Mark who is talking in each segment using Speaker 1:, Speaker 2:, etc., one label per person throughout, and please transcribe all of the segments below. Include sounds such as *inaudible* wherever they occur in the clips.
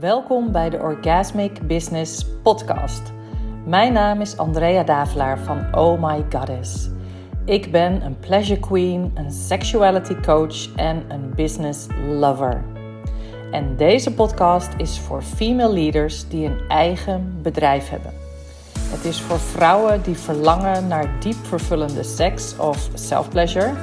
Speaker 1: Welkom bij de Orgasmic Business Podcast. Mijn naam is Andrea Davelaar van Oh My Goddess. Ik ben een pleasure queen, een sexuality coach en een business lover. En deze podcast is voor female leaders die een eigen bedrijf hebben. Het is voor vrouwen die verlangen naar diep vervullende seks of self-pleasure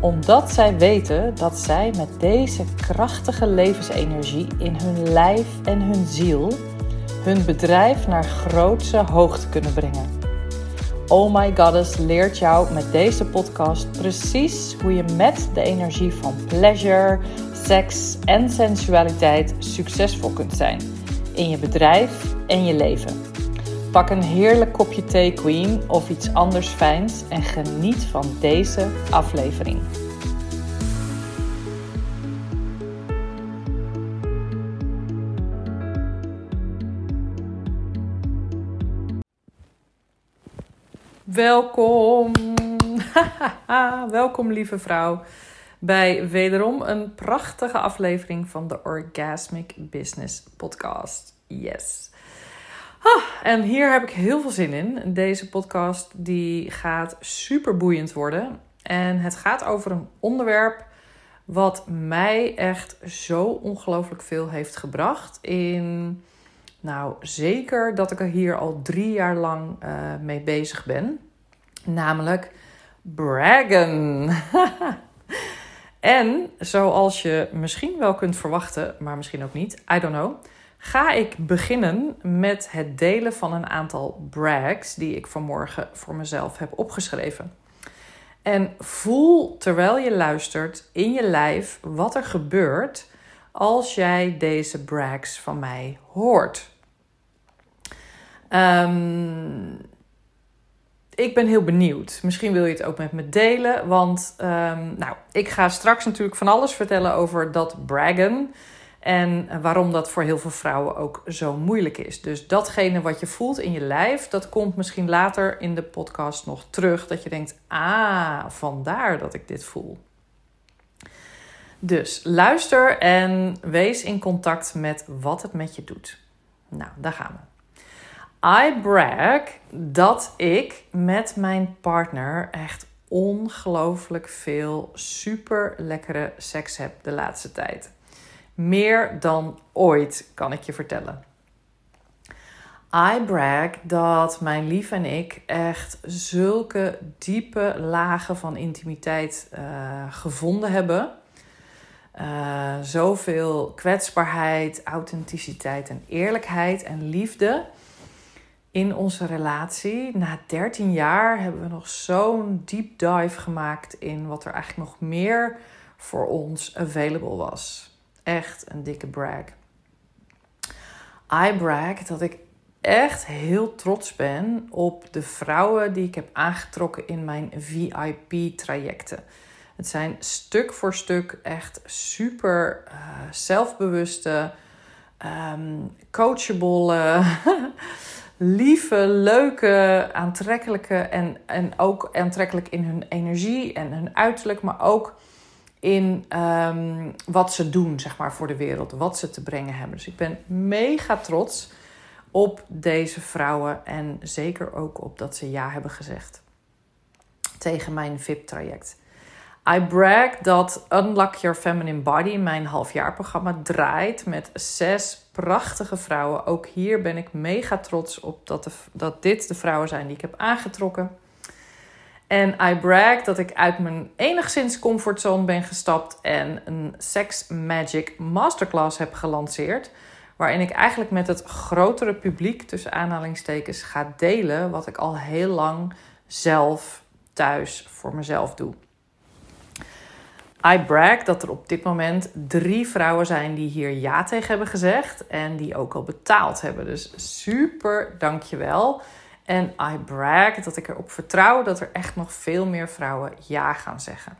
Speaker 1: omdat zij weten dat zij met deze krachtige levensenergie in hun lijf en hun ziel hun bedrijf naar grootse hoogte kunnen brengen. Oh My Goddess leert jou met deze podcast precies hoe je met de energie van pleasure, seks en sensualiteit succesvol kunt zijn in je bedrijf en je leven. Pak een heerlijk kopje thee, Queen, of iets anders fijns en geniet van deze aflevering. Welkom, *laughs* welkom lieve vrouw, bij wederom een prachtige aflevering van de Orgasmic Business Podcast. Yes. Ah, en hier heb ik heel veel zin in. Deze podcast die gaat super boeiend worden. En het gaat over een onderwerp wat mij echt zo ongelooflijk veel heeft gebracht. In, nou zeker dat ik er hier al drie jaar lang uh, mee bezig ben. Namelijk braggen. *laughs* en zoals je misschien wel kunt verwachten, maar misschien ook niet, I don't know ga ik beginnen met het delen van een aantal brags die ik vanmorgen voor mezelf heb opgeschreven. En voel terwijl je luistert in je lijf wat er gebeurt als jij deze brags van mij hoort. Um, ik ben heel benieuwd. Misschien wil je het ook met me delen. Want um, nou, ik ga straks natuurlijk van alles vertellen over dat braggen. En waarom dat voor heel veel vrouwen ook zo moeilijk is. Dus datgene wat je voelt in je lijf, dat komt misschien later in de podcast nog terug. Dat je denkt, ah, vandaar dat ik dit voel. Dus luister en wees in contact met wat het met je doet. Nou, daar gaan we. I brag dat ik met mijn partner echt ongelooflijk veel super lekkere seks heb de laatste tijd. Meer dan ooit, kan ik je vertellen. I brag dat mijn lief en ik echt zulke diepe lagen van intimiteit uh, gevonden hebben. Uh, zoveel kwetsbaarheid, authenticiteit en eerlijkheid en liefde in onze relatie. Na 13 jaar hebben we nog zo'n deep dive gemaakt in wat er eigenlijk nog meer voor ons available was echt een dikke brag. I brag dat ik echt heel trots ben op de vrouwen die ik heb aangetrokken in mijn VIP-trajecten. Het zijn stuk voor stuk echt super uh, zelfbewuste, um, coachable, *laughs* lieve, leuke, aantrekkelijke en, en ook aantrekkelijk in hun energie en hun uiterlijk, maar ook in um, wat ze doen, zeg maar, voor de wereld. Wat ze te brengen hebben. Dus ik ben mega trots op deze vrouwen. En zeker ook op dat ze ja hebben gezegd tegen mijn VIP-traject. I brag dat Unlock Your Feminine Body, mijn halfjaarprogramma, draait met zes prachtige vrouwen. Ook hier ben ik mega trots op dat, de, dat dit de vrouwen zijn die ik heb aangetrokken. En I brag dat ik uit mijn enigszins comfortzone ben gestapt en een Sex Magic Masterclass heb gelanceerd. Waarin ik eigenlijk met het grotere publiek, tussen aanhalingstekens, ga delen wat ik al heel lang zelf thuis voor mezelf doe. I brag dat er op dit moment drie vrouwen zijn die hier ja tegen hebben gezegd en die ook al betaald hebben. Dus super dankjewel. En I brag dat ik erop vertrouw dat er echt nog veel meer vrouwen ja gaan zeggen.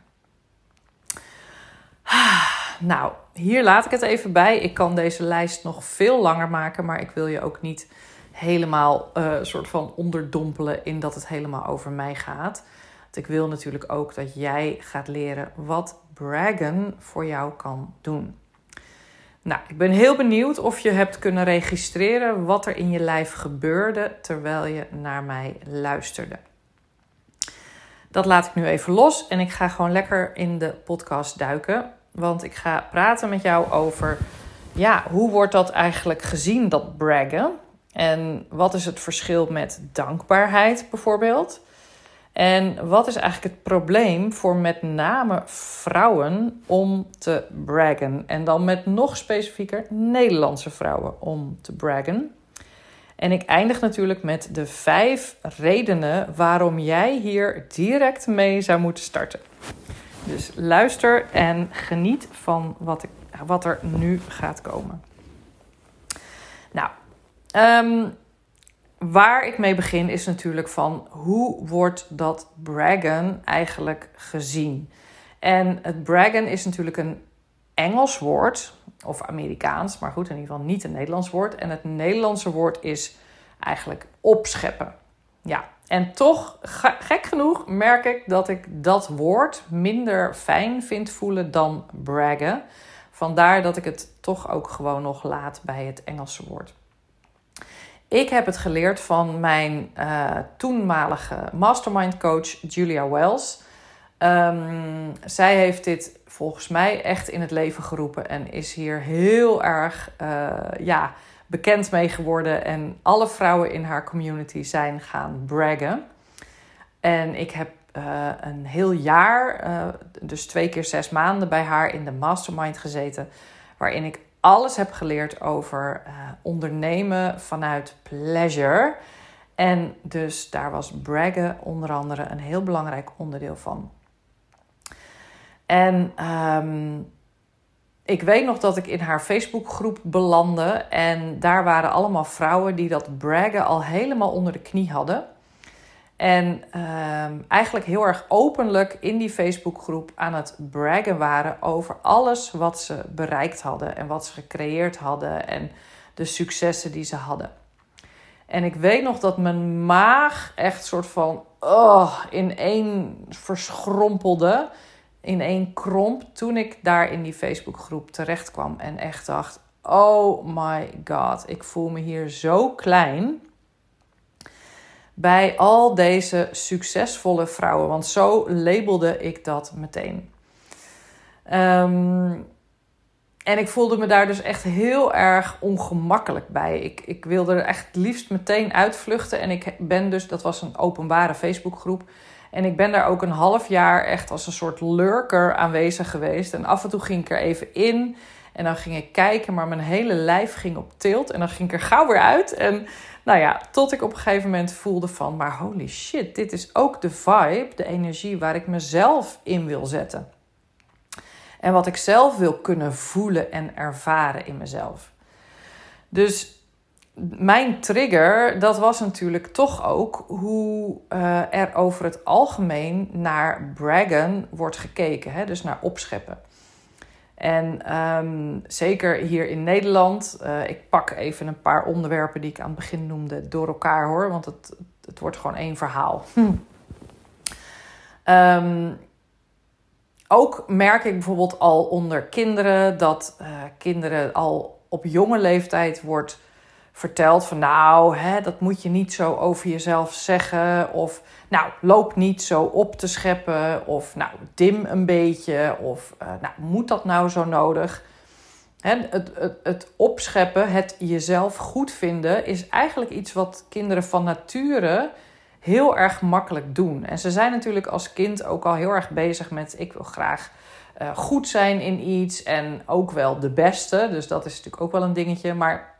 Speaker 1: Nou, hier laat ik het even bij. Ik kan deze lijst nog veel langer maken, maar ik wil je ook niet helemaal uh, soort van onderdompelen in dat het helemaal over mij gaat. Want ik wil natuurlijk ook dat jij gaat leren wat braggen voor jou kan doen. Nou, ik ben heel benieuwd of je hebt kunnen registreren wat er in je lijf gebeurde terwijl je naar mij luisterde. Dat laat ik nu even los en ik ga gewoon lekker in de podcast duiken. Want ik ga praten met jou over, ja, hoe wordt dat eigenlijk gezien, dat braggen? En wat is het verschil met dankbaarheid bijvoorbeeld? En wat is eigenlijk het probleem voor met name vrouwen om te braggen? En dan met nog specifieker Nederlandse vrouwen om te braggen. En ik eindig natuurlijk met de vijf redenen waarom jij hier direct mee zou moeten starten. Dus luister en geniet van wat, ik, wat er nu gaat komen. Nou, um, waar ik mee begin is natuurlijk van hoe wordt dat braggen eigenlijk gezien? En het braggen is natuurlijk een Engels woord of Amerikaans, maar goed, in ieder geval niet een Nederlands woord. En het Nederlandse woord is eigenlijk opscheppen. Ja, en toch, gek genoeg, merk ik dat ik dat woord minder fijn vind voelen dan braggen. Vandaar dat ik het toch ook gewoon nog laat bij het Engelse woord. Ik heb het geleerd van mijn uh, toenmalige mastermind coach Julia Wells. Um, zij heeft dit volgens mij echt in het leven geroepen en is hier heel erg uh, ja, bekend mee geworden. En alle vrouwen in haar community zijn gaan braggen. En ik heb uh, een heel jaar, dus twee keer zes maanden, bij haar in de mastermind gezeten. Waarin ik alles heb geleerd over uh, ondernemen vanuit pleasure. En dus daar was braggen onder andere een heel belangrijk onderdeel van. En um, ik weet nog dat ik in haar Facebookgroep belandde. En daar waren allemaal vrouwen die dat braggen al helemaal onder de knie hadden. En ehm, eigenlijk heel erg openlijk in die Facebookgroep aan het braggen waren over alles wat ze bereikt hadden en wat ze gecreëerd hadden en de successen die ze hadden. En ik weet nog dat mijn maag echt soort van oh, in één verschrompelde, in één kromp, toen ik daar in die Facebookgroep terecht kwam en echt dacht: oh my god, ik voel me hier zo klein bij al deze succesvolle vrouwen. Want zo labelde ik dat meteen. Um, en ik voelde me daar dus echt heel erg ongemakkelijk bij. Ik, ik wilde er echt liefst meteen uitvluchten. En ik ben dus, dat was een openbare Facebookgroep. En ik ben daar ook een half jaar echt als een soort lurker aanwezig geweest. En af en toe ging ik er even in. En dan ging ik kijken, maar mijn hele lijf ging op tilt. En dan ging ik er gauw weer uit. En nou ja, tot ik op een gegeven moment voelde van, maar holy shit, dit is ook de vibe, de energie waar ik mezelf in wil zetten. En wat ik zelf wil kunnen voelen en ervaren in mezelf. Dus mijn trigger, dat was natuurlijk toch ook hoe uh, er over het algemeen naar braggen wordt gekeken. Hè? Dus naar opscheppen. En um, zeker hier in Nederland, uh, ik pak even een paar onderwerpen die ik aan het begin noemde door elkaar hoor, want het, het wordt gewoon één verhaal. *laughs* Hm. Um, ook merk ik bijvoorbeeld al onder kinderen dat uh, kinderen al op jonge leeftijd wordt verteld van nou, hè, dat moet je niet zo over jezelf zeggen. Of nou, loop niet zo op te scheppen. Of nou, dim een beetje. Of uh, nou, moet dat nou zo nodig? Hè, het, het, het opscheppen, het jezelf goed vinden, is eigenlijk iets wat kinderen van nature heel erg makkelijk doen. En ze zijn natuurlijk als kind ook al heel erg bezig met: ik wil graag uh, goed zijn in iets en ook wel de beste. Dus dat is natuurlijk ook wel een dingetje. Maar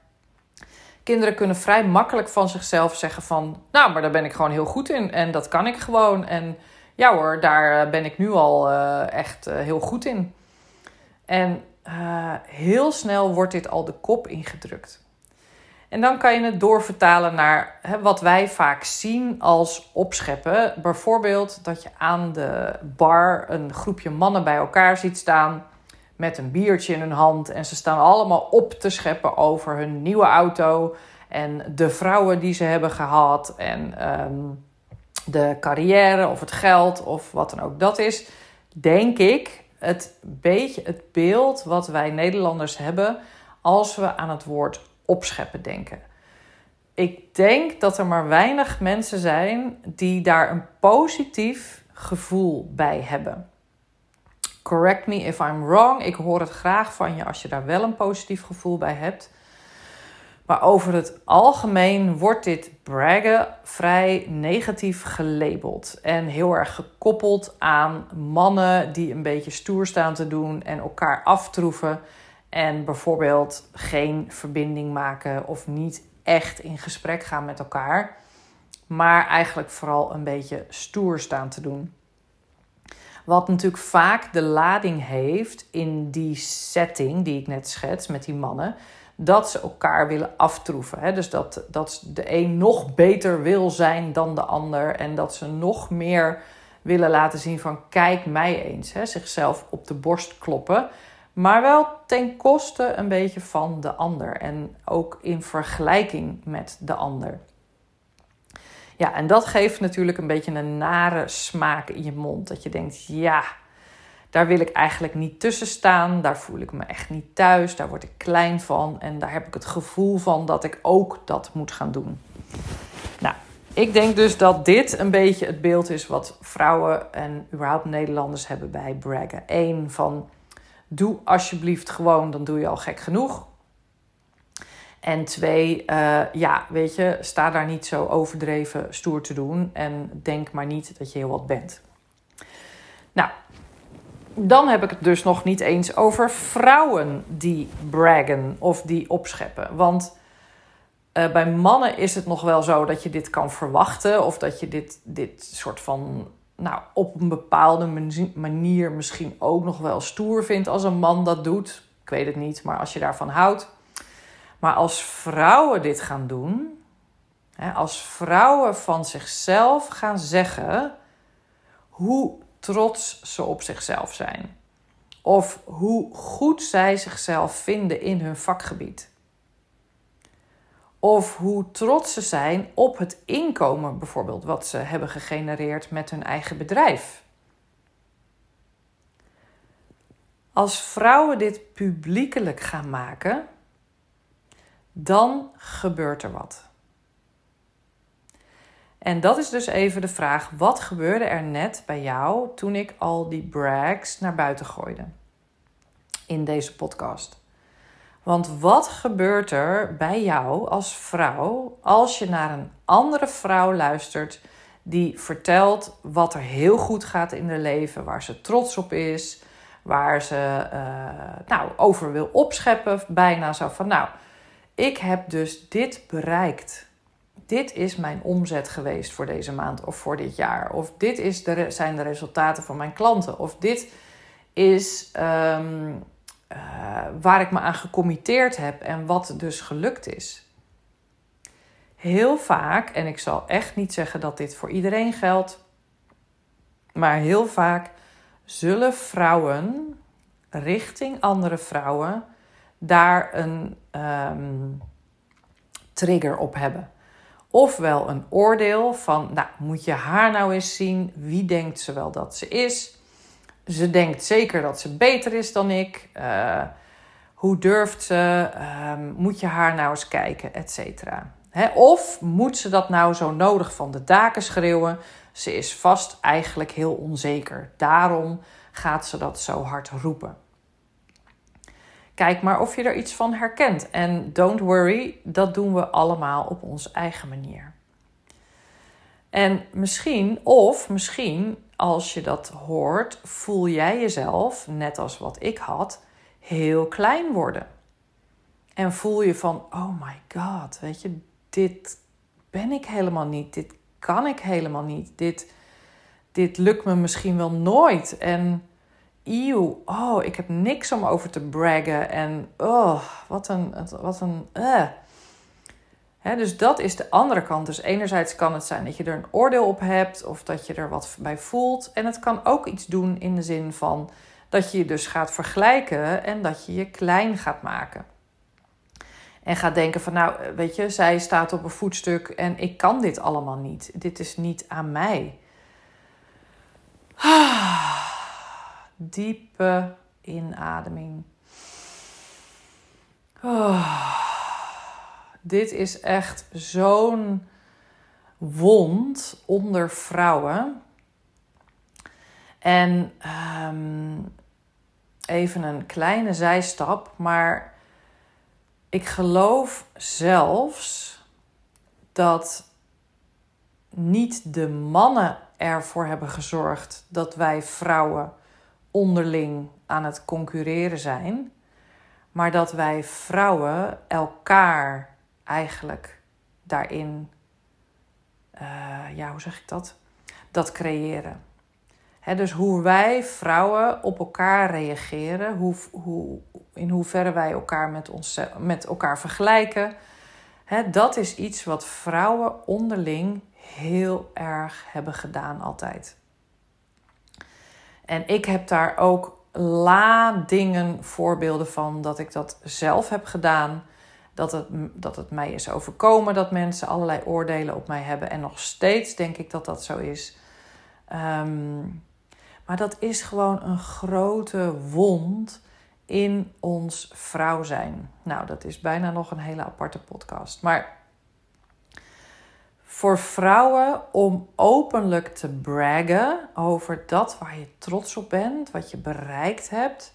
Speaker 1: kinderen kunnen vrij makkelijk van zichzelf zeggen van... nou, maar daar ben ik gewoon heel goed in en dat kan ik gewoon. En ja hoor, daar ben ik nu al uh, echt uh, heel goed in. En heel snel wordt dit al de kop ingedrukt. En dan kan je het doorvertalen naar hè, wat wij vaak zien als opscheppen. Bijvoorbeeld dat je aan de bar een groepje mannen bij elkaar ziet staan met een biertje in hun hand. En ze staan allemaal op te scheppen over hun nieuwe auto. En de vrouwen die ze hebben gehad. En um, de carrière of het geld of wat dan ook dat is. Denk ik, het beetje het beeld wat wij Nederlanders hebben als we aan het woord opscheppen denken. Ik denk dat er maar weinig mensen zijn die daar een positief gevoel bij hebben. Correct me if I'm wrong. Ik hoor het graag van je als je daar wel een positief gevoel bij hebt. Maar over het algemeen wordt dit braggen vrij negatief gelabeld. En heel erg gekoppeld aan mannen die een beetje stoer staan te doen en elkaar aftroeven. En bijvoorbeeld geen verbinding maken of niet echt in gesprek gaan met elkaar. Maar eigenlijk vooral een beetje stoer staan te doen. Wat natuurlijk vaak de lading heeft in die setting die ik net schets met die mannen dat ze elkaar willen aftroeven. Hè? Dus dat, dat de een nog beter wil zijn dan de ander en dat ze nog meer willen laten zien van kijk mij eens. Hè? Zichzelf op de borst kloppen, maar wel ten koste een beetje van de ander en ook in vergelijking met de ander. Ja, en dat geeft natuurlijk een beetje een nare smaak in je mond. Dat je denkt, ja, daar wil ik eigenlijk niet tussen staan. Daar voel ik me echt niet thuis. Daar word ik klein van. En daar heb ik het gevoel van dat ik ook dat moet gaan doen. Nou, ik denk dus dat dit een beetje het beeld is wat vrouwen en überhaupt Nederlanders hebben bij braggen. Eén van doe alsjeblieft gewoon, dan doe je al gek genoeg. En twee, uh, ja, weet je, sta daar niet zo overdreven stoer te doen en denk maar niet dat je heel wat bent. Nou, dan heb ik het dus nog niet eens over vrouwen die braggen of die opscheppen. Want uh, bij mannen is het nog wel zo dat je dit kan verwachten. Of dat je dit, dit soort van, nou, op een bepaalde manier misschien ook nog wel stoer vindt als een man dat doet. Ik weet het niet, maar als je daarvan houdt. Maar als vrouwen dit gaan doen, als vrouwen van zichzelf gaan zeggen hoe trots ze op zichzelf zijn. Of hoe goed zij zichzelf vinden in hun vakgebied. Of hoe trots ze zijn op het inkomen, bijvoorbeeld, wat ze hebben gegenereerd met hun eigen bedrijf. Als vrouwen dit publiekelijk gaan maken, dan gebeurt er wat. En dat is dus even de vraag: wat gebeurde er net bij jou toen ik al die brags naar buiten gooide in deze podcast? Want wat gebeurt er bij jou als vrouw als je naar een andere vrouw luistert die vertelt wat er heel goed gaat in haar leven, waar ze trots op is, waar ze uh, nou, over wil opscheppen, bijna zo van nou, ik heb dus dit bereikt dit is mijn omzet geweest voor deze maand of voor dit jaar. Of dit is de, zijn de resultaten van mijn klanten. Of dit is ehm, eh, waar ik me aan gecommitteerd heb en wat dus gelukt is. Heel vaak, en ik zal echt niet zeggen dat dit voor iedereen geldt, maar heel vaak zullen vrouwen richting andere vrouwen daar een ehm, trigger op hebben. Ofwel een oordeel van, nou, moet je haar nou eens zien? Wie denkt ze wel dat ze is? Ze denkt zeker dat ze beter is dan ik. Uh, hoe durft ze? Uh, moet je haar nou eens kijken? Etcetera. Of moet ze dat nou zo nodig van de daken schreeuwen? Ze is vast eigenlijk heel onzeker. Daarom gaat ze dat zo hard roepen. Kijk maar of je er iets van herkent. En don't worry, dat doen we allemaal op onze eigen manier. En misschien, of misschien als je dat hoort, voel jij jezelf, net als wat ik had, heel klein worden. En voel je van, oh my god, weet je, dit ben ik helemaal niet. Dit kan ik helemaal niet. Dit, dit lukt me misschien wel nooit. En eeuw, oh, ik heb niks om over te braggen. En oh, wat een, wat een, uh. dus dat is de andere kant. Dus enerzijds kan het zijn dat je er een oordeel op hebt of dat je er wat bij voelt. En het kan ook iets doen in de zin van dat je je dus gaat vergelijken en dat je je klein gaat maken. En gaat denken van nou, weet je, zij staat op een voetstuk en ik kan dit allemaal niet. Dit is niet aan mij. Ah diepe inademing. Oh, dit is echt zo'n wond onder vrouwen. En ehm, even een kleine zijstap, maar ik geloof zelfs dat niet de mannen ervoor hebben gezorgd dat wij vrouwen onderling aan het concurreren zijn, maar dat wij vrouwen elkaar eigenlijk daarin, uh, ja, hoe zeg ik dat? Dat creëren. dus hoe wij vrouwen op elkaar reageren, hoe, hoe, in hoeverre wij elkaar met, ons, met elkaar vergelijken, dat is iets wat vrouwen onderling heel erg hebben gedaan altijd. En ik heb daar ook ladingen voorbeelden van dat ik dat zelf heb gedaan. Dat het, dat het mij is overkomen dat mensen allerlei oordelen op mij hebben. En nog steeds denk ik dat dat zo is. Ehm, maar dat is gewoon een grote wond in ons vrouw zijn. Nou, dat is bijna nog een hele aparte podcast. Maar voor vrouwen om openlijk te braggen over dat waar je trots op bent, wat je bereikt hebt,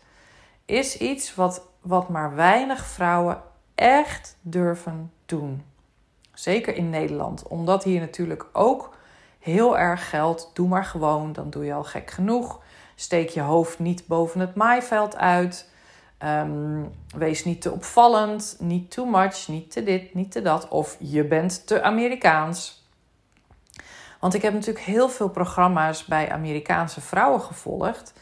Speaker 1: is iets wat, wat maar weinig vrouwen echt durven doen. Zeker in Nederland, omdat hier natuurlijk ook heel erg geldt: doe maar gewoon, dan doe je al gek genoeg. Steek je hoofd niet boven het maaiveld uit. Ehm, wees niet te opvallend, niet too much, niet te dit, niet te dat. Of je bent te Amerikaans. Want ik heb natuurlijk heel veel programma's bij Amerikaanse vrouwen gevolgd.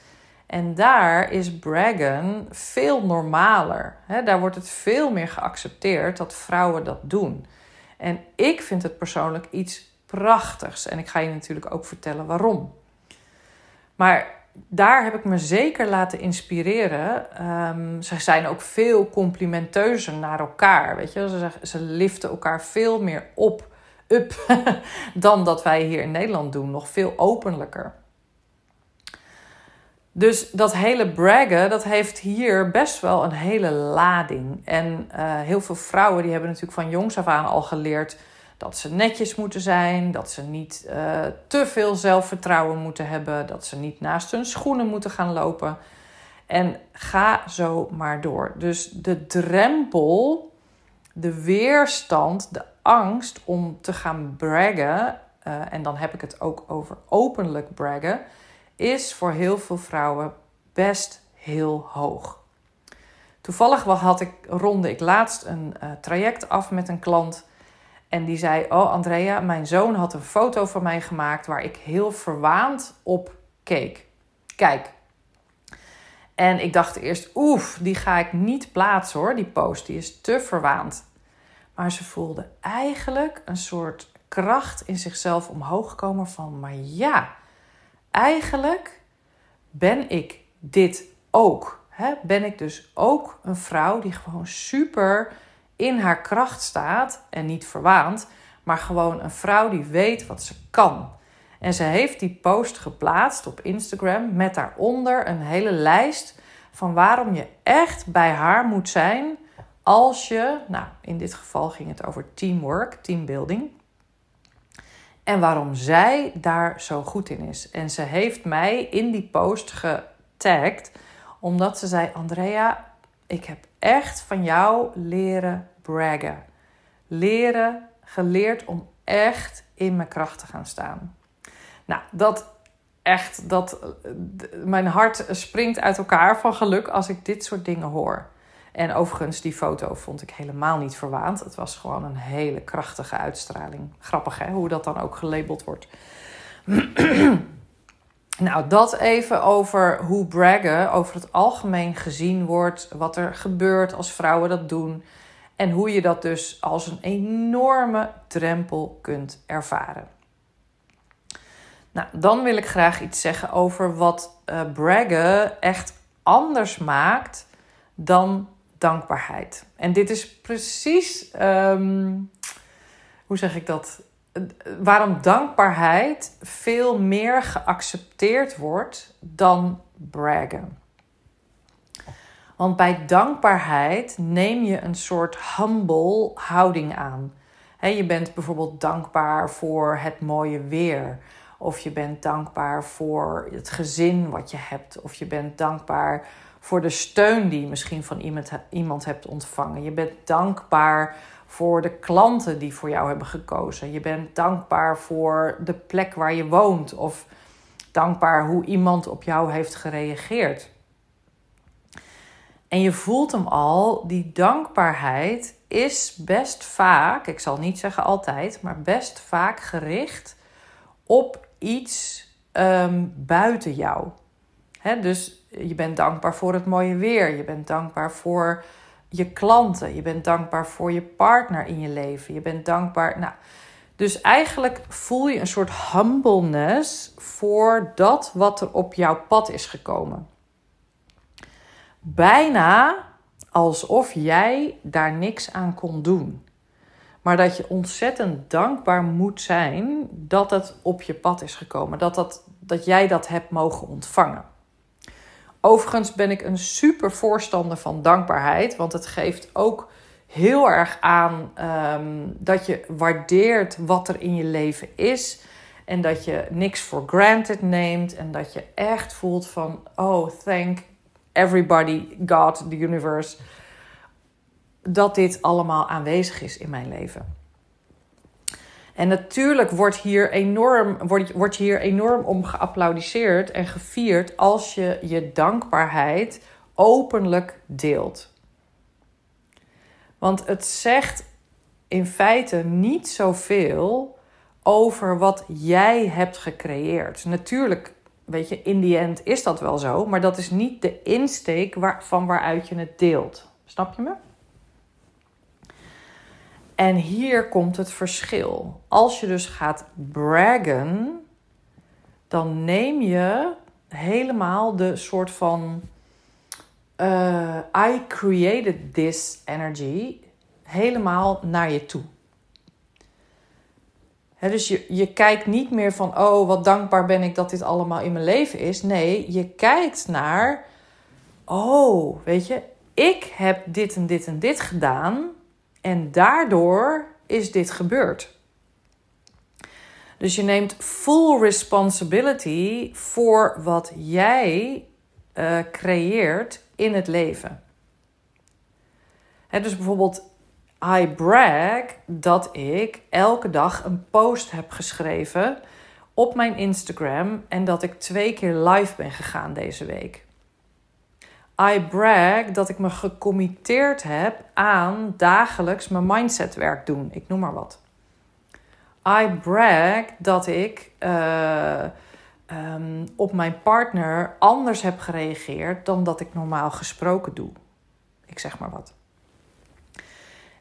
Speaker 1: En daar is braggen veel normaler. daar wordt het veel meer geaccepteerd dat vrouwen dat doen. En ik vind het persoonlijk iets prachtigs. En ik ga je natuurlijk ook vertellen waarom. Maar daar heb ik me zeker laten inspireren. Um, ze zijn ook veel complimenteuzer naar elkaar. Weet je? Ze, ze liften elkaar veel meer op, up *laughs* dan dat wij hier in Nederland doen. Nog veel openlijker. Dus dat hele braggen, dat heeft hier best wel een hele lading. En uh, heel veel vrouwen die hebben natuurlijk van jongs af aan al geleerd dat ze netjes moeten zijn, dat ze niet uh, te veel zelfvertrouwen moeten hebben, dat ze niet naast hun schoenen moeten gaan lopen. En ga zo maar door. Dus de drempel, de weerstand, de angst om te gaan braggen, uh, en dan heb ik het ook over openlijk braggen, is voor heel veel vrouwen best heel hoog. Toevallig had ik, ronde ik laatst een uh, traject af met een klant en die zei: Oh, Andrea, mijn zoon had een foto van mij gemaakt waar ik heel verwaand op keek. Kijk. En ik dacht eerst: Oef, die ga ik niet plaatsen hoor, die post. Die is te verwaand. Maar ze voelde eigenlijk een soort kracht in zichzelf omhoog komen van: Maar ja, eigenlijk ben ik dit ook. Ben ik dus ook een vrouw die gewoon super in haar kracht staat en niet verwaand, maar gewoon een vrouw die weet wat ze kan. En ze heeft die post geplaatst op Instagram met daaronder een hele lijst van waarom je echt bij haar moet zijn als je, nou in dit geval ging het over teamwork, teambuilding. En waarom zij daar zo goed in is. En ze heeft mij in die post getagd omdat ze zei: Andrea, ik heb echt van jou leren braggen. Leren, geleerd om echt in mijn kracht te gaan staan. Nou, dat echt, dat, mijn hart springt uit elkaar van geluk als ik dit soort dingen hoor. En overigens, die foto vond ik helemaal niet verwaand. Het was gewoon een hele krachtige uitstraling. Grappig hè, hoe dat dan ook gelabeld wordt. *clears throat* nou, dat even over hoe braggen over het algemeen gezien wordt. Wat er gebeurt als vrouwen dat doen. En hoe je dat dus als een enorme drempel kunt ervaren. Nou, dan wil ik graag iets zeggen over wat uh, braggen echt anders maakt dan dankbaarheid. En dit is precies, ehm, hoe zeg ik dat? Waarom dankbaarheid veel meer geaccepteerd wordt dan braggen. Want bij dankbaarheid neem je een soort humble houding aan. je bent bijvoorbeeld dankbaar voor het mooie weer. Of je bent dankbaar voor het gezin wat je hebt. Of je bent dankbaar voor de steun die je misschien van iemand, iemand hebt ontvangen. Je bent dankbaar voor de klanten die voor jou hebben gekozen. Je bent dankbaar voor de plek waar je woont. Of dankbaar hoe iemand op jou heeft gereageerd. En je voelt hem al, die dankbaarheid is best vaak, ik zal niet zeggen altijd, maar best vaak gericht op iets um, buiten jou. dus je bent dankbaar voor het mooie weer, je bent dankbaar voor je klanten, je bent dankbaar voor je partner in je leven, je bent dankbaar. Nou, dus eigenlijk voel je een soort humbleness voor dat wat er op jouw pad is gekomen bijna alsof jij daar niks aan kon doen. Maar dat je ontzettend dankbaar moet zijn dat het op je pad is gekomen. Dat, dat, dat jij dat hebt mogen ontvangen. Overigens ben ik een super voorstander van dankbaarheid. Want het geeft ook heel erg aan um, dat je waardeert wat er in je leven is. En dat je niks voor granted neemt. En dat je echt voelt van, oh, thank everybody, God, the universe, dat dit allemaal aanwezig is in mijn leven. En natuurlijk wordt hier enorm, wordt, wordt hier enorm om geapplaudiseerd en gevierd als je je dankbaarheid openlijk deelt. Want het zegt in feite niet zoveel over wat jij hebt gecreëerd. Natuurlijk weet je, in die end is dat wel zo, maar dat is niet de insteek van waaruit je het deelt. Snap je me? En hier komt het verschil. Als je dus gaat braggen, dan neem je helemaal de soort van uh, I created this energy helemaal naar je toe dus je, je kijkt niet meer van, oh wat dankbaar ben ik dat dit allemaal in mijn leven is. Nee, je kijkt naar, oh weet je, ik heb dit en dit en dit gedaan en daardoor is dit gebeurd. Dus je neemt full responsibility voor wat jij uh, creëert in het leven. dus bijvoorbeeld I brag dat ik elke dag een post heb geschreven op mijn Instagram en dat ik twee keer live ben gegaan deze week. I brag dat ik me gecommitteerd heb aan dagelijks mijn mindsetwerk doen. Ik noem maar wat. I brag dat ik uh, um, op mijn partner anders heb gereageerd dan dat ik normaal gesproken doe. Ik zeg maar wat.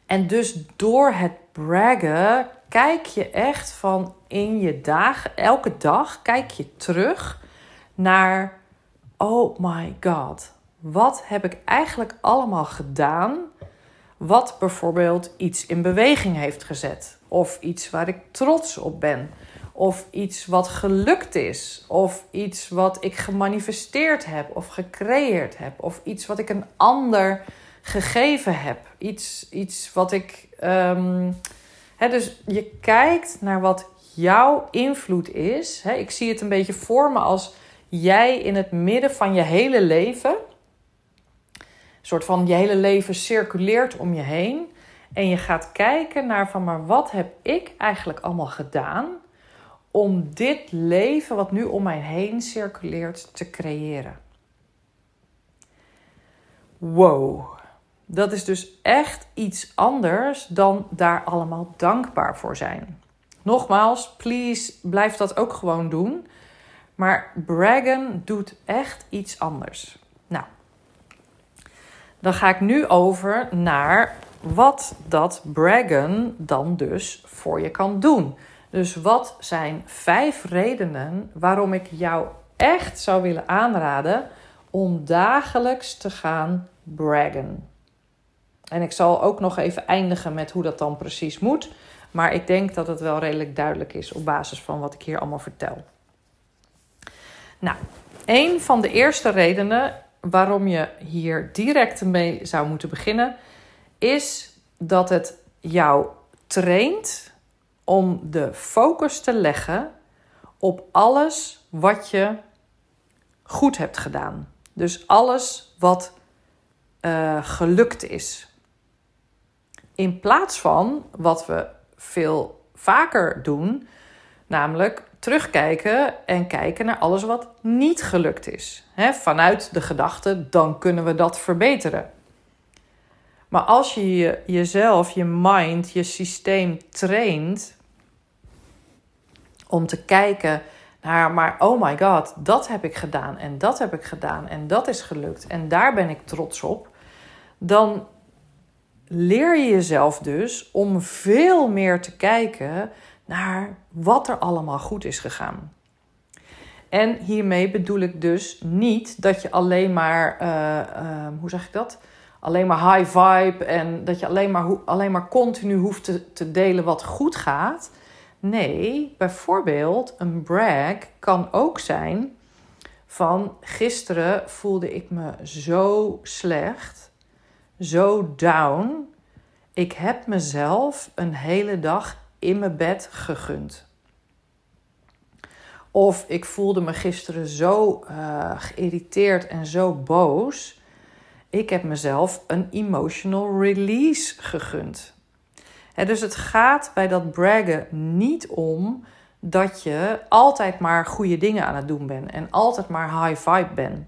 Speaker 1: En dus door het braggen kijk je echt van in je dagen, elke dag kijk je terug naar, oh my god, wat heb ik eigenlijk allemaal gedaan? Wat bijvoorbeeld iets in beweging heeft gezet. Of iets waar ik trots op ben. Of iets wat gelukt is. Of iets wat ik gemanifesteerd heb of gecreëerd heb. Of iets wat ik een ander gegeven heb. Iets, iets wat ik. Um, dus je kijkt naar wat jouw invloed is. ik zie het een beetje voor me als jij in het midden van je hele leven. Soort van je hele leven circuleert om je heen. En je gaat kijken naar van, maar wat heb ik eigenlijk allemaal gedaan om dit leven wat nu om mij heen circuleert te creëren? Wow. Dat is dus echt iets anders dan daar allemaal dankbaar voor zijn. Nogmaals, please, blijf dat ook gewoon doen. Maar braggen doet echt iets anders. Nou, dan ga ik nu over naar wat dat braggen dan dus voor je kan doen. Dus wat zijn vijf redenen waarom ik jou echt zou willen aanraden om dagelijks te gaan braggen? En ik zal ook nog even eindigen met hoe dat dan precies moet. Maar ik denk dat het wel redelijk duidelijk is op basis van wat ik hier allemaal vertel. Nou, een van de eerste redenen waarom je hier direct mee zou moeten beginnen, is dat het jou traint om de focus te leggen op alles wat je goed hebt gedaan. Dus alles wat uh, gelukt is. In plaats van wat we veel vaker doen, namelijk terugkijken en kijken naar alles wat niet gelukt is. vanuit de gedachte, dan kunnen we dat verbeteren. Maar als je jezelf, je mind, je systeem traint om te kijken naar, maar oh my god, dat heb ik gedaan en dat heb ik gedaan en dat is gelukt en daar ben ik trots op, dan leer je jezelf dus om veel meer te kijken naar wat er allemaal goed is gegaan. En hiermee bedoel ik dus niet dat je alleen maar, uh, uh, hoe zeg ik dat? Alleen maar high vibe en dat je alleen maar, alleen maar continu hoeft te, te delen wat goed gaat. Nee, bijvoorbeeld een brag kan ook zijn van gisteren voelde ik me zo slecht, zo down. Ik heb mezelf een hele dag in mijn bed gegund. Of ik voelde me gisteren zo uh, geïrriteerd en zo boos. Ik heb mezelf een emotional release gegund. dus het gaat bij dat braggen niet om dat je altijd maar goede dingen aan het doen bent en altijd maar high vibe bent.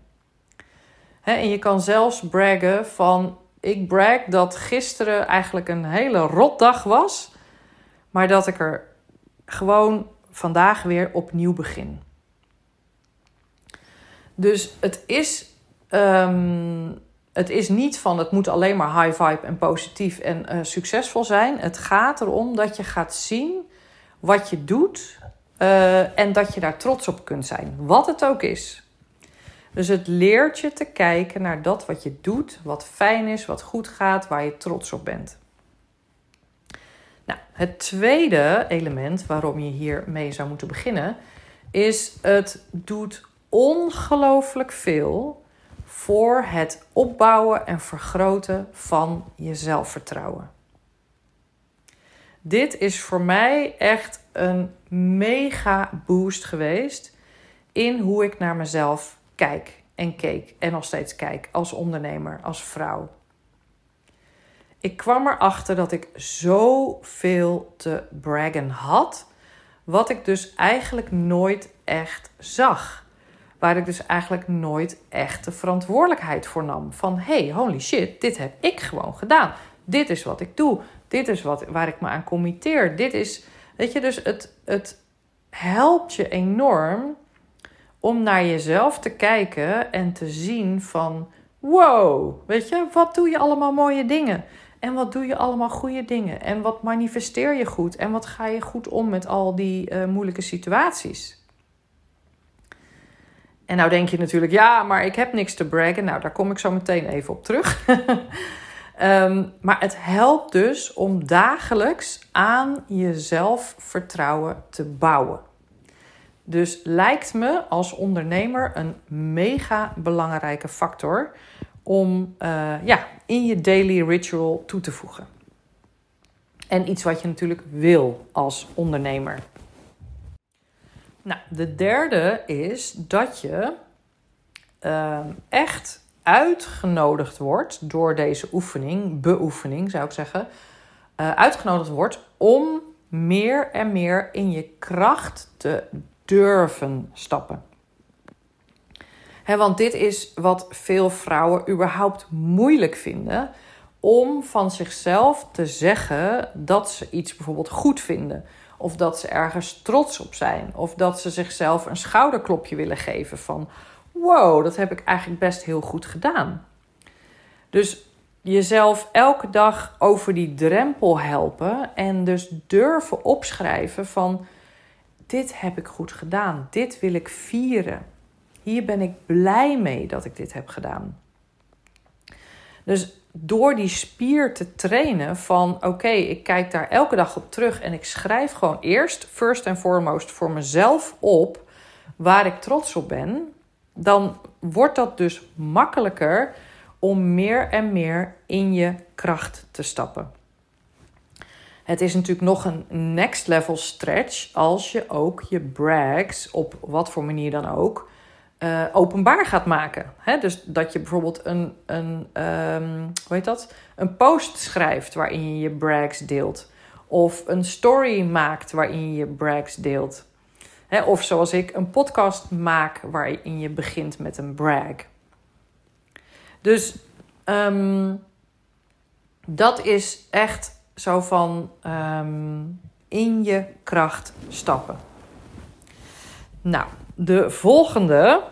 Speaker 1: en je kan zelfs braggen van ik brag dat gisteren eigenlijk een hele rotdag was. Maar dat ik er gewoon vandaag weer opnieuw begin. Dus het is, ehm, het is niet van het moet alleen maar high vibe en positief en uh, succesvol zijn. Het gaat erom dat je gaat zien wat je doet uh, en dat je daar trots op kunt zijn. Wat het ook is. Dus het leert je te kijken naar dat wat je doet, wat fijn is, wat goed gaat, waar je trots op bent. Nou, het tweede element waarom je hiermee zou moeten beginnen, is het doet ongelooflijk veel voor het opbouwen en vergroten van je zelfvertrouwen. Dit is voor mij echt een mega boost geweest in hoe ik naar mezelf kijk en keek en nog steeds kijk als ondernemer, als vrouw. Ik kwam erachter dat ik zoveel te braggen had, wat ik dus eigenlijk nooit echt zag. Waar ik dus eigenlijk nooit echt de verantwoordelijkheid voor nam. Van hey, holy shit, dit heb ik gewoon gedaan. Dit is wat ik doe. Dit is wat, waar ik me aan committeer. Dit is, weet je, dus het, het helpt je enorm om naar jezelf te kijken en te zien van wow, weet je, wat doe je allemaal mooie dingen? En wat doe je allemaal goede dingen? En wat manifesteer je goed? En wat ga je goed om met al die uh, moeilijke situaties? En nou denk je natuurlijk, ja, maar ik heb niks te braggen. Nou, daar kom ik zo meteen even op terug. um, *laughs* maar het helpt dus om dagelijks aan je zelfvertrouwen te bouwen. Dus lijkt me als ondernemer een mega belangrijke factor om uh, ja, in je daily ritual toe te voegen. En iets wat je natuurlijk wil als ondernemer. Nou, de derde is dat je uh, echt uitgenodigd wordt door deze oefening, beoefening zou ik zeggen, uh, uitgenodigd wordt om meer en meer in je kracht te durven stappen want dit is wat veel vrouwen überhaupt moeilijk vinden. Om van zichzelf te zeggen dat ze iets bijvoorbeeld goed vinden. Of dat ze ergens trots op zijn. Of dat ze zichzelf een schouderklopje willen geven van... Wow, dat heb ik eigenlijk best heel goed gedaan. Dus jezelf elke dag over die drempel helpen. En dus durven opschrijven van... Dit heb ik goed gedaan. Dit wil ik vieren. Hier ben ik blij mee dat ik dit heb gedaan. Dus door die spier te trainen van oké, ik kijk daar elke dag op terug en ik schrijf gewoon eerst, first and foremost, voor mezelf op waar ik trots op ben. dan wordt dat dus makkelijker om meer en meer in je kracht te stappen. Het is natuurlijk nog een next level stretch als je ook je brags op wat voor manier dan ook uh, openbaar gaat maken. dus dat je bijvoorbeeld een, een, um, hoe heet dat? een post schrijft waarin je je brags deelt. Of een story maakt waarin je je brags deelt. of zoals ik een podcast maak waarin je begint met een brag. Dus um, dat is echt zo van um, in je kracht stappen. Nou, de volgende,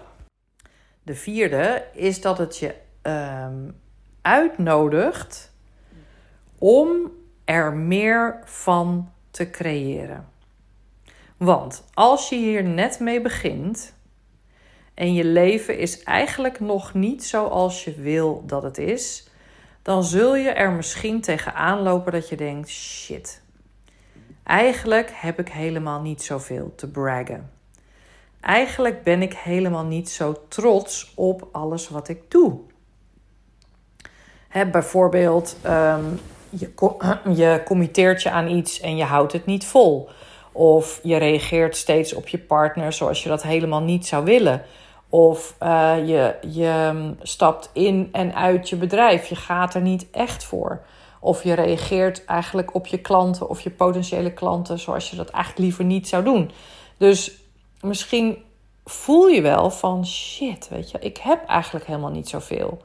Speaker 1: de vierde, is dat het je um, uitnodigt om er meer van te creëren. Want als je hier net mee begint en je leven is eigenlijk nog niet zoals je wil dat het is, dan zul je er misschien tegenaan lopen dat je denkt: shit, eigenlijk heb ik helemaal niet zoveel te braggen. Eigenlijk ben ik helemaal niet zo trots op alles wat ik doe. He, bijvoorbeeld, um, je, *clears throat* je committeert je aan iets en je houdt het niet vol. Of je reageert steeds op je partner zoals je dat helemaal niet zou willen. Of uh, je, je mm, stapt in en uit je bedrijf. Je gaat er niet echt voor. Of je reageert eigenlijk op je klanten of je potentiële klanten zoals je dat eigenlijk liever niet zou doen. Dus misschien voel je wel van shit, weet je, ik heb eigenlijk helemaal niet zoveel.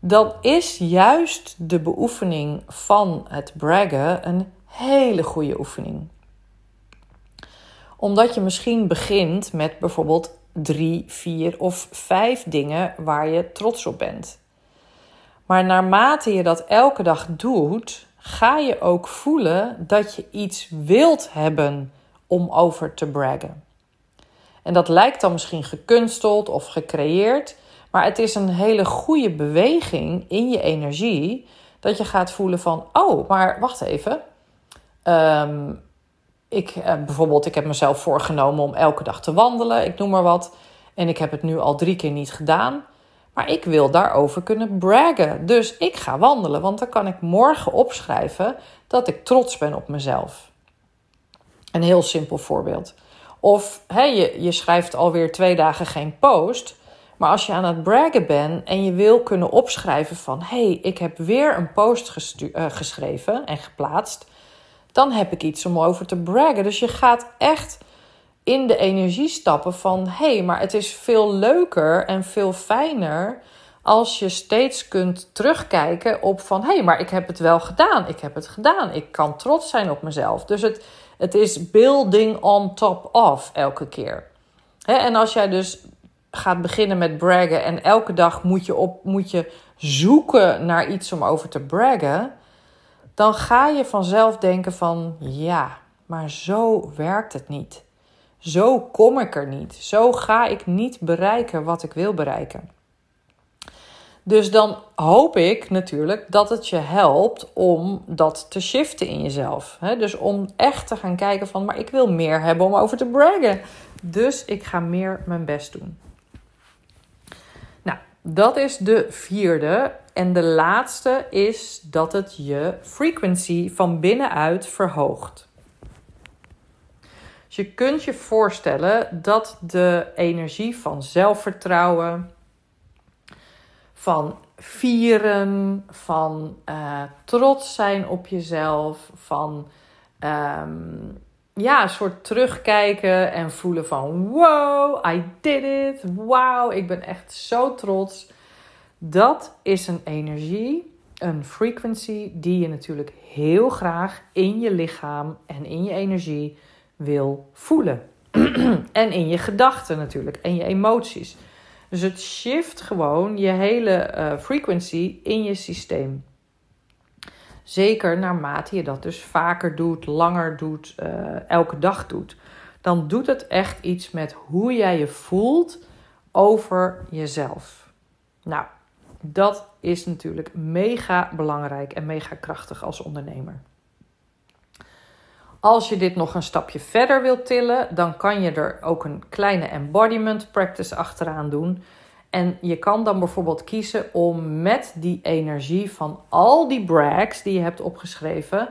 Speaker 1: Dan is juist de beoefening van het braggen een hele goede oefening. Omdat je misschien begint met bijvoorbeeld drie, vier of vijf dingen waar je trots op bent. Maar naarmate je dat elke dag doet, ga je ook voelen dat je iets wilt hebben om over te braggen. En dat lijkt dan misschien gekunsteld of gecreëerd, maar het is een hele goede beweging in je energie dat je gaat voelen van, oh, maar wacht even. Um, ik, uh, bijvoorbeeld, ik heb mezelf voorgenomen om elke dag te wandelen, ik noem maar wat. En ik heb het nu al drie keer niet gedaan. Maar ik wil daarover kunnen braggen. Dus ik ga wandelen, want dan kan ik morgen opschrijven dat ik trots ben op mezelf. Een heel simpel voorbeeld. Of hey, je, je schrijft alweer twee dagen geen post. Maar als je aan het braggen bent en je wil kunnen opschrijven van... hé, hey, ik heb weer een post uh, geschreven en geplaatst... dan heb ik iets om over te braggen. Dus je gaat echt in de energie stappen van... hé, hey, maar het is veel leuker en veel fijner... als je steeds kunt terugkijken op van... hé, hey, maar ik heb het wel gedaan, ik heb het gedaan. Ik kan trots zijn op mezelf. Dus het, het is building on top of elke keer. en als jij dus gaat beginnen met braggen en elke dag moet je, op, moet je zoeken naar iets om over te braggen, dan ga je vanzelf denken van ja, maar zo werkt het niet. Zo kom ik er niet. Zo ga ik niet bereiken wat ik wil bereiken. Dus dan hoop ik natuurlijk dat het je helpt om dat te shiften in jezelf. Dus om echt te gaan kijken van, maar ik wil meer hebben om over te braggen. Dus ik ga meer mijn best doen. Dat is de vierde. En de laatste is dat het je frequency van binnenuit verhoogt. Dus je kunt je voorstellen dat de energie van zelfvertrouwen, van vieren, van uh, trots zijn op jezelf, van um, ja, een soort terugkijken en voelen van wow, I did it. Wauw, ik ben echt zo trots. Dat is een energie, een frequency die je natuurlijk heel graag in je lichaam en in je energie wil voelen. *clears throat* en in je gedachten natuurlijk en je emoties. Dus het shift gewoon je hele uh, frequency in je systeem. Zeker naarmate je dat dus vaker doet, langer doet, uh, elke dag doet. Dan doet het echt iets met hoe jij je voelt over jezelf. Nou, dat is natuurlijk mega belangrijk en mega krachtig als ondernemer. Als je dit nog een stapje verder wilt tillen, dan kan je er ook een kleine embodiment practice achteraan doen. En je kan dan bijvoorbeeld kiezen om met die energie van al die brags die je hebt opgeschreven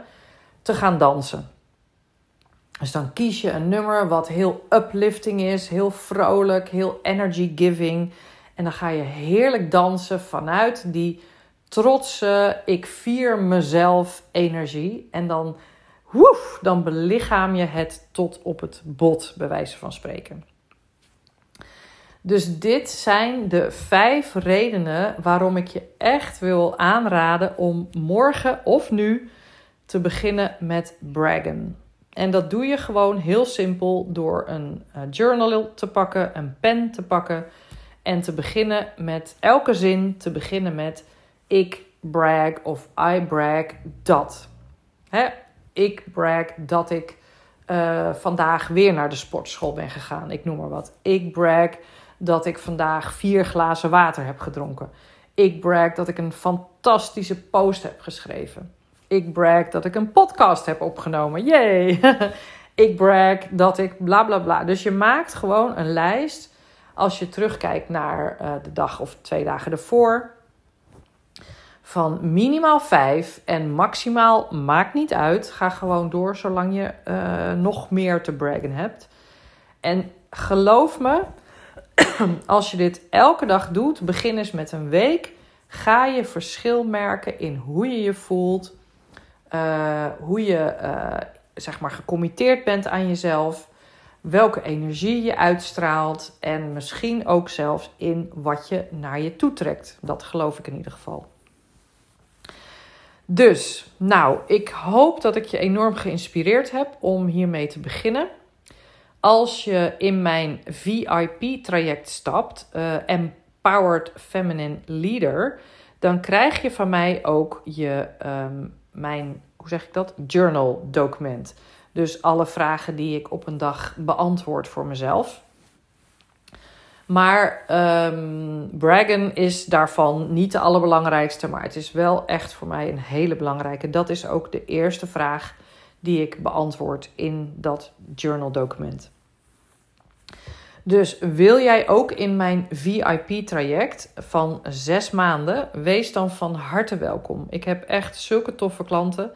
Speaker 1: te gaan dansen. Dus dan kies je een nummer wat heel uplifting is, heel vrolijk, heel energy giving. En dan ga je heerlijk dansen vanuit die trotse, ik vier mezelf energie. En dan, woef, dan belichaam je het tot op het bot, bij wijze van spreken. Dus dit zijn de vijf redenen waarom ik je echt wil aanraden om morgen of nu te beginnen met braggen. En dat doe je gewoon heel simpel door een uh, journal te pakken, een pen te pakken en te beginnen met elke zin te beginnen met ik brag of I brag dat. Hè? Ik brag dat ik uh, vandaag weer naar de sportschool ben gegaan. Ik noem maar wat. Ik brag dat ik vandaag vier glazen water heb gedronken. Ik brag dat ik een fantastische post heb geschreven. Ik brag dat ik een podcast heb opgenomen. Yay! *laughs* ik brag dat ik bla bla bla. Dus je maakt gewoon een lijst als je terugkijkt naar uh, de dag of twee dagen ervoor. Van minimaal vijf en maximaal maakt niet uit. Ga gewoon door zolang je uh, nog meer te braggen hebt. En geloof me, *clears throat* als je dit elke dag doet, begin eens met een week, ga je verschil merken in hoe je je voelt, uh, hoe je uh, zeg maar gecommitteerd bent aan jezelf, welke energie je uitstraalt en misschien ook zelfs in wat je naar je toe trekt. Dat geloof ik in ieder geval. Dus, nou, ik hoop dat ik je enorm geïnspireerd heb om hiermee te beginnen. Als je in mijn VIP-traject stapt, uh, Empowered Feminine Leader, dan krijg je van mij ook je, um, mijn, hoe zeg ik dat? Journal document. Dus alle vragen die ik op een dag beantwoord voor mezelf. Maar um, is daarvan niet de allerbelangrijkste, maar het is wel echt voor mij een hele belangrijke. Dat is ook de eerste vraag die ik beantwoord in dat journal document. Dus wil jij ook in mijn VIP-traject van zes maanden, wees dan van harte welkom. Ik heb echt zulke toffe klanten.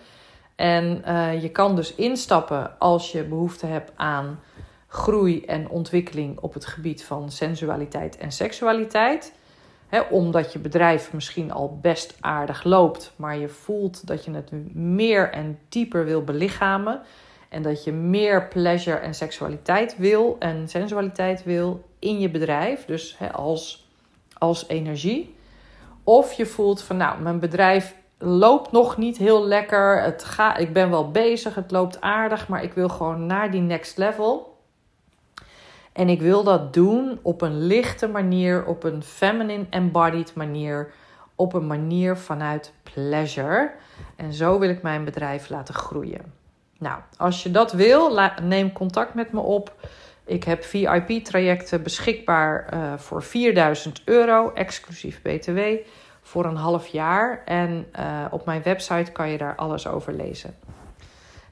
Speaker 1: En uh, je kan dus instappen als je behoefte hebt aan groei en ontwikkeling op het gebied van sensualiteit en seksualiteit. Omdat je bedrijf misschien al best aardig loopt, maar je voelt dat je het meer en dieper wil belichamen. En dat je meer pleasure en seksualiteit wil en sensualiteit wil in je bedrijf. Dus als, als energie. Of je voelt van nou, mijn bedrijf loopt nog niet heel lekker. Het ga, ik ben wel bezig, het loopt aardig, maar ik wil gewoon naar die next level. En ik wil dat doen op een lichte manier, op een feminine embodied manier, op een manier vanuit pleasure. En zo wil ik mijn bedrijf laten groeien. Nou, als je dat wil, neem contact met me op. Ik heb VIP-trajecten beschikbaar uh, voor 4000 euro, exclusief BTW, voor een half jaar. En uh, op mijn website kan je daar alles over lezen.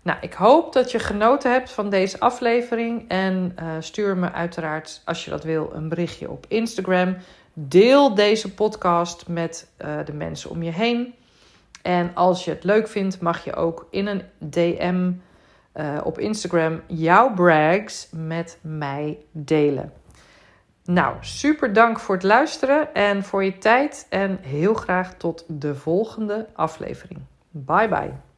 Speaker 1: Nou, ik hoop dat je genoten hebt van deze aflevering. En uh, stuur me uiteraard, als je dat wil, een berichtje op Instagram. Deel deze podcast met de mensen om je heen. En als je het leuk vindt, mag je ook in een DM uh, op Instagram jouw brags met mij delen. Nou, super dank voor het luisteren en voor je tijd. En heel graag tot de volgende aflevering. Bye bye.